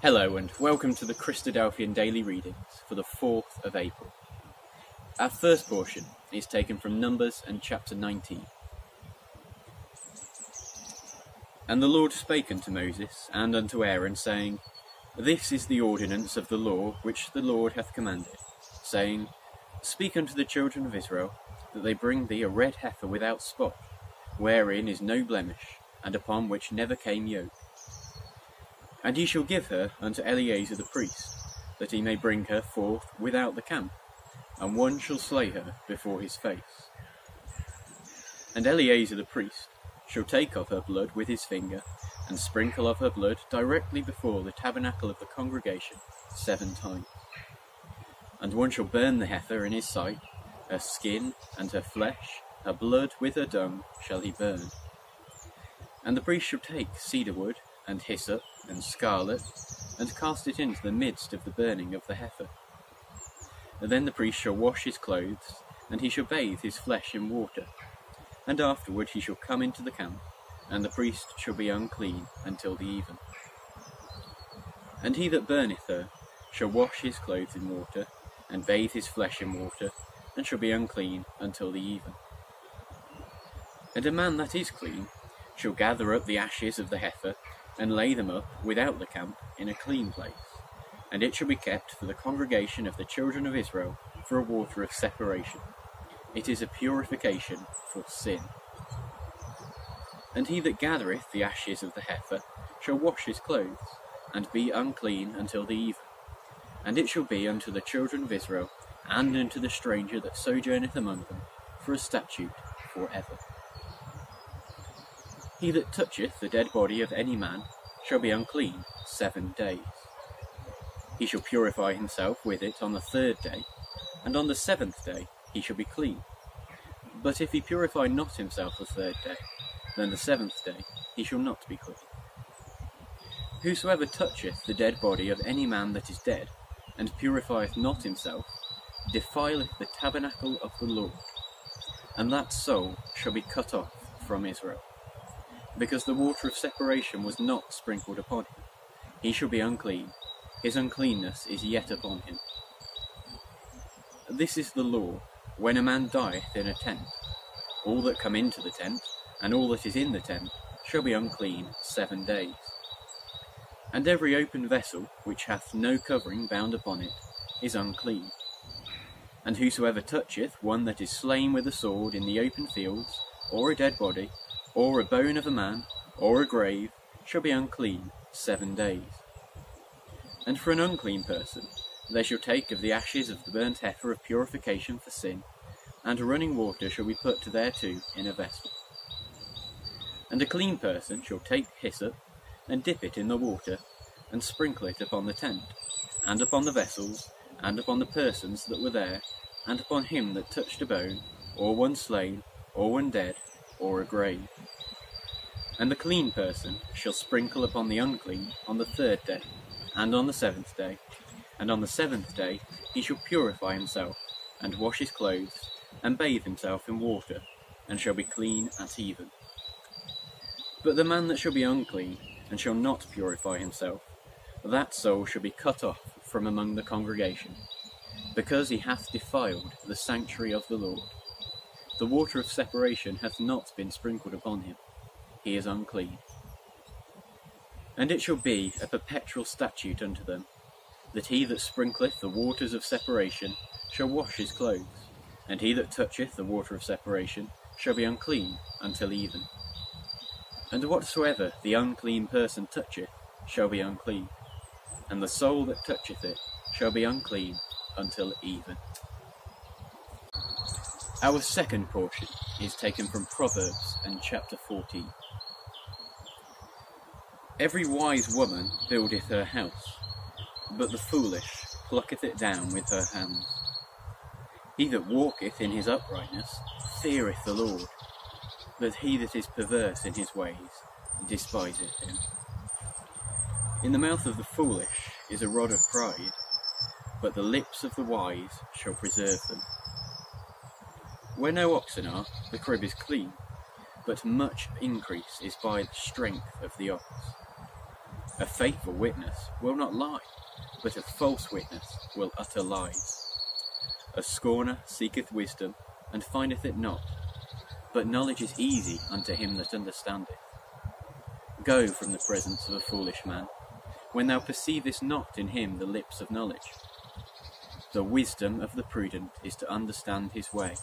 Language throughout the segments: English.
Hello and welcome to the Christadelphian Daily Readings for the 4th of April. Our first portion is taken from Numbers and chapter 19. And the Lord spake unto Moses and unto Aaron, saying, This is the ordinance of the law which the Lord hath commanded, saying, Speak unto the children of Israel, that they bring thee a red heifer without spot, wherein is no blemish, and upon which never came yoke and ye shall give her unto Eleazar the priest, that he may bring her forth without the camp, and one shall slay her before his face. And Eleazar the priest shall take of her blood with his finger, and sprinkle of her blood directly before the tabernacle of the congregation seven times. And one shall burn the heifer in his sight, her skin and her flesh, her blood with her dung shall he burn. And the priest shall take cedar wood and hyssop and scarlet, and cast it into the midst of the burning of the heifer. And then the priest shall wash his clothes, and he shall bathe his flesh in water. And afterward he shall come into the camp, and the priest shall be unclean until the even. And he that burneth her shall wash his clothes in water, and bathe his flesh in water, and shall be unclean until the even. And a man that is clean shall gather up the ashes of the heifer, and lay them up without the camp in a clean place. And it shall be kept for the congregation of the children of Israel for a water of separation. It is a purification for sin. And he that gathereth the ashes of the heifer shall wash his clothes, and be unclean until the even. And it shall be unto the children of Israel, and unto the stranger that sojourneth among them, for a statute for ever. He that toucheth the dead body of any man shall be unclean seven days. He shall purify himself with it on the third day, and on the seventh day he shall be clean. But if he purify not himself the third day, then the seventh day he shall not be clean. Whosoever toucheth the dead body of any man that is dead, and purifieth not himself, defileth the tabernacle of the Lord, and that soul shall be cut off from Israel because the water of separation was not sprinkled upon him. He shall be unclean, his uncleanness is yet upon him. This is the law, when a man dieth in a tent. All that come into the tent, and all that is in the tent, shall be unclean seven days. And every open vessel, which hath no covering bound upon it, is unclean. And whosoever toucheth one that is slain with a sword in the open fields, or a dead body, or a bone of a man, or a grave, shall be unclean seven days. And for an unclean person, they shall take of the ashes of the burnt heifer of purification for sin, and running water shall be put thereto in a vessel. And a clean person shall take hyssop, and dip it in the water, and sprinkle it upon the tent, and upon the vessels, and upon the persons that were there, and upon him that touched a bone, or one slain, or one dead, or a grave. And the clean person shall sprinkle upon the unclean on the third day, and on the seventh day, and on the seventh day he shall purify himself, and wash his clothes, and bathe himself in water, and shall be clean at even. But the man that shall be unclean, and shall not purify himself, that soul shall be cut off from among the congregation, because he hath defiled the sanctuary of the Lord. The water of separation hath not been sprinkled upon him. He is unclean. And it shall be a perpetual statute unto them, that he that sprinkleth the waters of separation shall wash his clothes, and he that toucheth the water of separation shall be unclean until even. And whatsoever the unclean person toucheth shall be unclean, and the soul that toucheth it shall be unclean until even. Our second portion is taken from Proverbs and chapter 14. Every wise woman buildeth her house, but the foolish plucketh it down with her hands. He that walketh in his uprightness feareth the Lord, but he that is perverse in his ways despiseth him. In the mouth of the foolish is a rod of pride, but the lips of the wise shall preserve them. Where no oxen are, the crib is clean, but much increase is by the strength of the ox. A faithful witness will not lie, but a false witness will utter lies. A scorner seeketh wisdom, and findeth it not, but knowledge is easy unto him that understandeth. Go from the presence of a foolish man, when thou perceivest not in him the lips of knowledge. The wisdom of the prudent is to understand his way,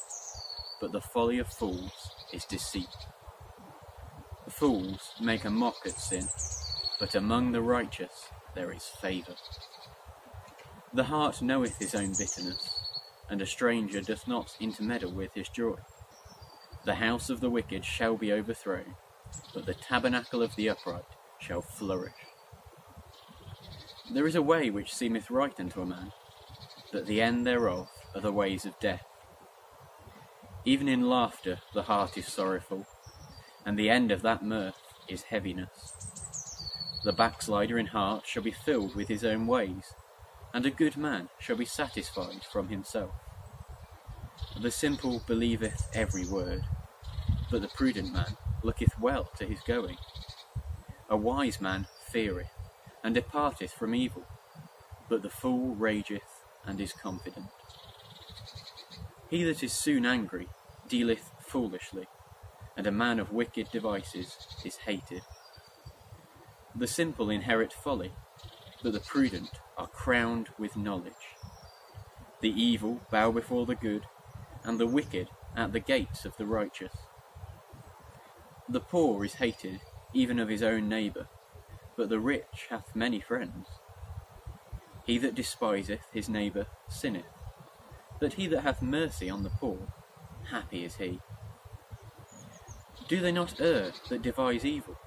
but the folly of fools is deceit. Fools make a mock at sin, but among the righteous there is favour. The heart knoweth his own bitterness, and a stranger doth not intermeddle with his joy. The house of the wicked shall be overthrown, but the tabernacle of the upright shall flourish. There is a way which seemeth right unto a man, but the end thereof are the ways of death. Even in laughter the heart is sorrowful, and the end of that mirth is heaviness. The backslider in heart shall be filled with his own ways, and a good man shall be satisfied from himself. The simple believeth every word, but the prudent man looketh well to his going. A wise man feareth, and departeth from evil, but the fool rageth and is confident. He that is soon angry dealeth foolishly, and a man of wicked devices is hated. The simple inherit folly, but the prudent are crowned with knowledge. The evil bow before the good, and the wicked at the gates of the righteous. The poor is hated even of his own neighbour, but the rich hath many friends. He that despiseth his neighbour sinneth, but he that hath mercy on the poor, happy is he. Do they not err that devise evil?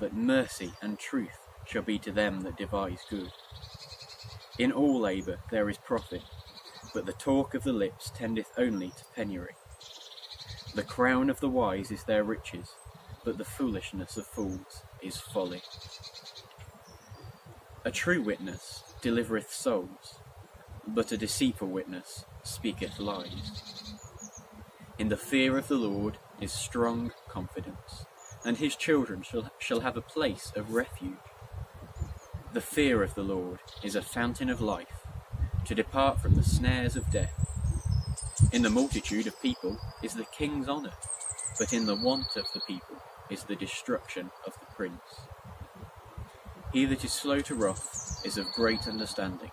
But mercy and truth shall be to them that devise good. In all labour there is profit, but the talk of the lips tendeth only to penury. The crown of the wise is their riches, but the foolishness of fools is folly. A true witness delivereth souls, but a deceitful witness speaketh lies. In the fear of the Lord is strong confidence, and his children shall, shall have a place of refuge. The fear of the Lord is a fountain of life, to depart from the snares of death. In the multitude of people is the king's honour, but in the want of the people is the destruction of the prince. He that is slow to wrath is of great understanding,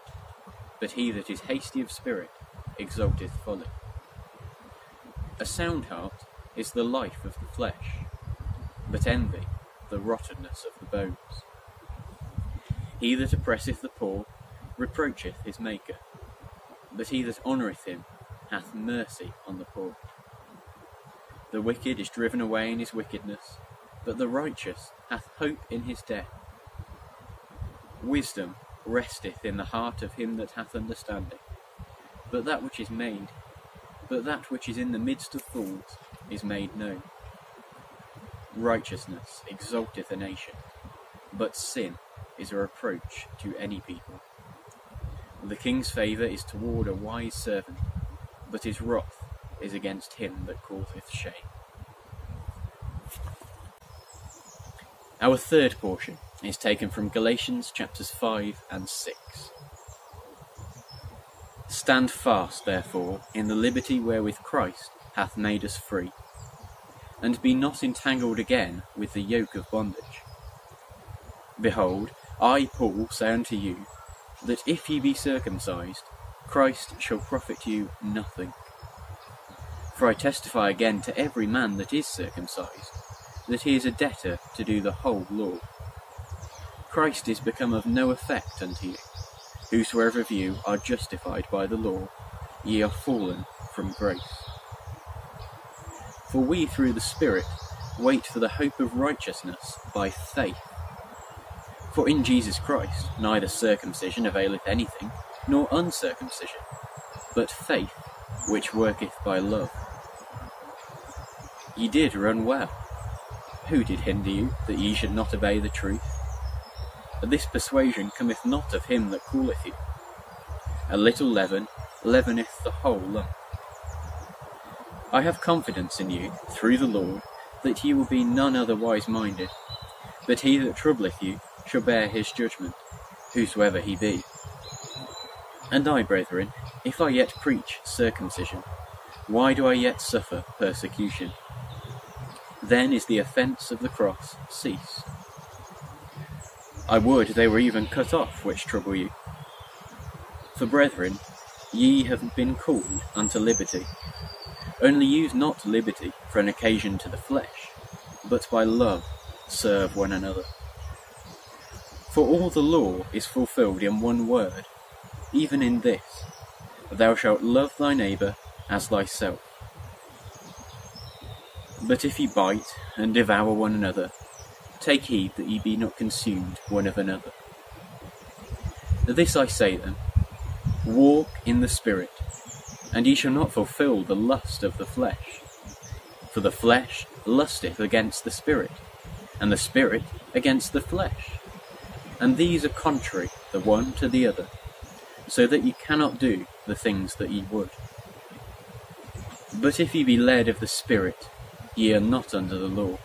but he that is hasty of spirit exalteth folly. A sound heart is the life of the flesh, but envy the rottenness of the bones. He that oppresseth the poor reproacheth his Maker, but he that honoureth him hath mercy on the poor. The wicked is driven away in his wickedness, but the righteous hath hope in his death. Wisdom resteth in the heart of him that hath understanding, but that which is made, but that which is in the midst of fools is made known. Righteousness exalteth a nation, but sin is a reproach to any people. The king's favour is toward a wise servant, but his wrath is against him that causeth shame. Our third portion is taken from Galatians chapters 5 and 6. Stand fast, therefore, in the liberty wherewith Christ hath made us free, and be not entangled again with the yoke of bondage. Behold, I, Paul, say unto you, that if ye be circumcised, Christ shall profit you nothing. For I testify again to every man that is circumcised, that he is a debtor to do the whole law. Christ is become of no effect unto you. Whosoever of you are justified by the law, ye are fallen from grace. For we through the Spirit wait for the hope of righteousness by faith. For in Jesus Christ neither circumcision availeth anything, nor uncircumcision, but faith which worketh by love. Ye did run well. Who did hinder you that ye should not obey the truth? This persuasion cometh not of him that calleth you. A little leaven leaveneth the whole lump. I have confidence in you, through the Lord, that ye will be none otherwise minded, but he that troubleth you shall bear his judgment, whosoever he be. And I, brethren, if I yet preach circumcision, why do I yet suffer persecution? Then is the offence of the cross ceased. I would they were even cut off which trouble you. For brethren, ye have been called unto liberty. Only use not liberty for an occasion to the flesh, but by love serve one another. For all the law is fulfilled in one word, even in this Thou shalt love thy neighbour as thyself. But if ye bite and devour one another, take heed that ye be not consumed one of another. This I say then Walk in the Spirit, and ye shall not fulfill the lust of the flesh. For the flesh lusteth against the Spirit, and the Spirit against the flesh. And these are contrary the one to the other, so that ye cannot do the things that ye would. But if ye be led of the Spirit, ye are not under the law.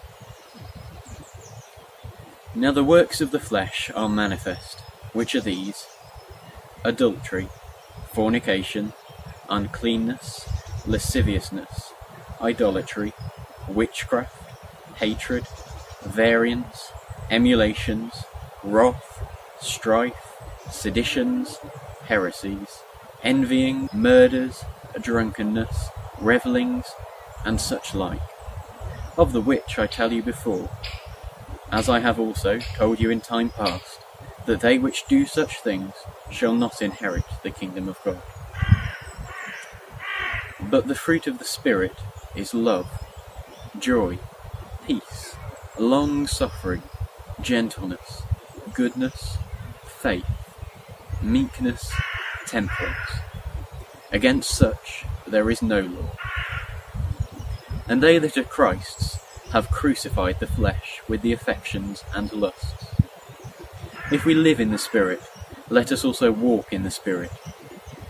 Now the works of the flesh are manifest, which are these. Adultery, fornication, uncleanness, lasciviousness, idolatry, witchcraft, hatred, variance, emulations, wrath, strife, seditions, heresies, envying, murders, drunkenness, revellings, and such like, of the which I tell you before, as I have also told you in time past, that they which do such things shall not inherit the kingdom of God. But the fruit of the Spirit is love, joy, peace, long suffering, gentleness, goodness, faith, meekness, temperance. Against such there is no law. And they that are Christ's have crucified the flesh with the affections and lusts. If we live in the Spirit, let us also walk in the Spirit.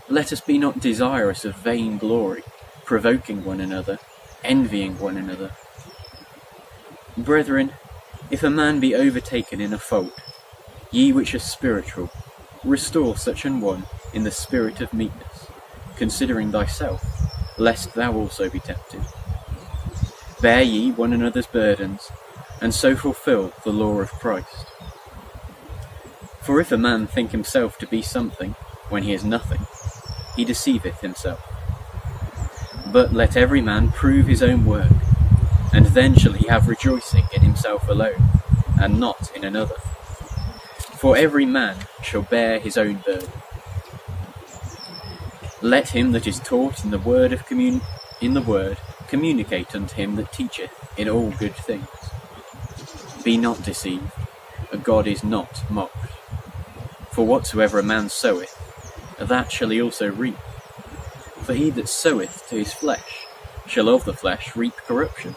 Let us be not desirous of vain glory, provoking one another, envying one another. Brethren, if a man be overtaken in a fault, ye which are spiritual, restore such an one in the spirit of meekness, considering thyself, lest thou also be tempted. Bear ye one another's burdens, and so fulfill the law of Christ. For if a man think himself to be something, when he is nothing, he deceiveth himself. But let every man prove his own work, and then shall he have rejoicing in himself alone, and not in another. For every man shall bear his own burden. Let him that is taught in the word of commun- in the word communicate unto him that teacheth in all good things. Be not deceived, a God is not mocked. For whatsoever a man soweth, that shall he also reap. For he that soweth to his flesh shall of the flesh reap corruption,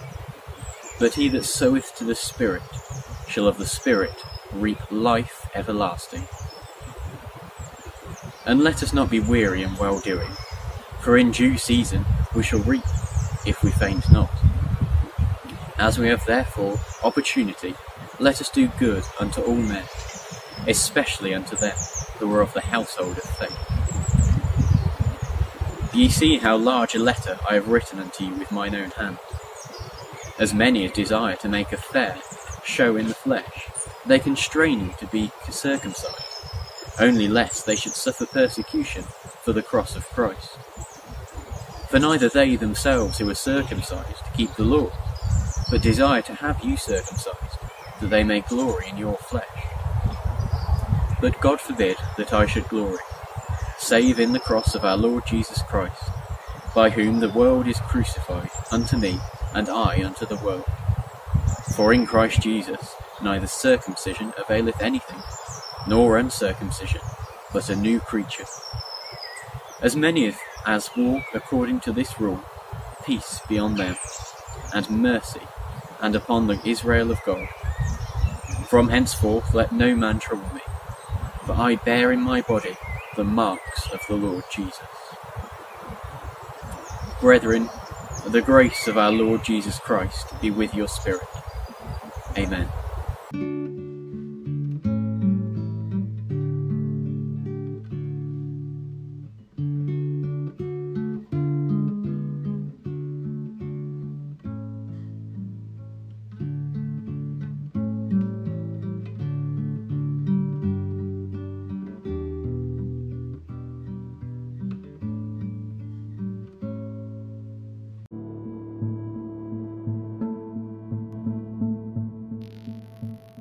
but he that soweth to the Spirit shall of the Spirit reap life everlasting. And let us not be weary in well doing, for in due season we shall reap, if we faint not. As we have therefore opportunity, let us do good unto all men, especially unto them who are of the household of faith. Ye see how large a letter I have written unto you with mine own hand. As many as desire to make a fair show in the flesh, they constrain you to be circumcised, only lest they should suffer persecution for the cross of Christ. For neither they themselves who are circumcised keep the law, but desire to have you circumcised, that they may glory in your flesh. But God forbid that I should glory, save in the cross of our Lord Jesus Christ, by whom the world is crucified unto me, and I unto the world. For in Christ Jesus neither circumcision availeth anything, nor uncircumcision, but a new creature. As many as walk according to this rule, peace be on them, and mercy, and upon the Israel of God. From henceforth let no man trouble me, for I bear in my body the marks of the Lord Jesus. Brethren, the grace of our Lord Jesus Christ be with your spirit. Amen.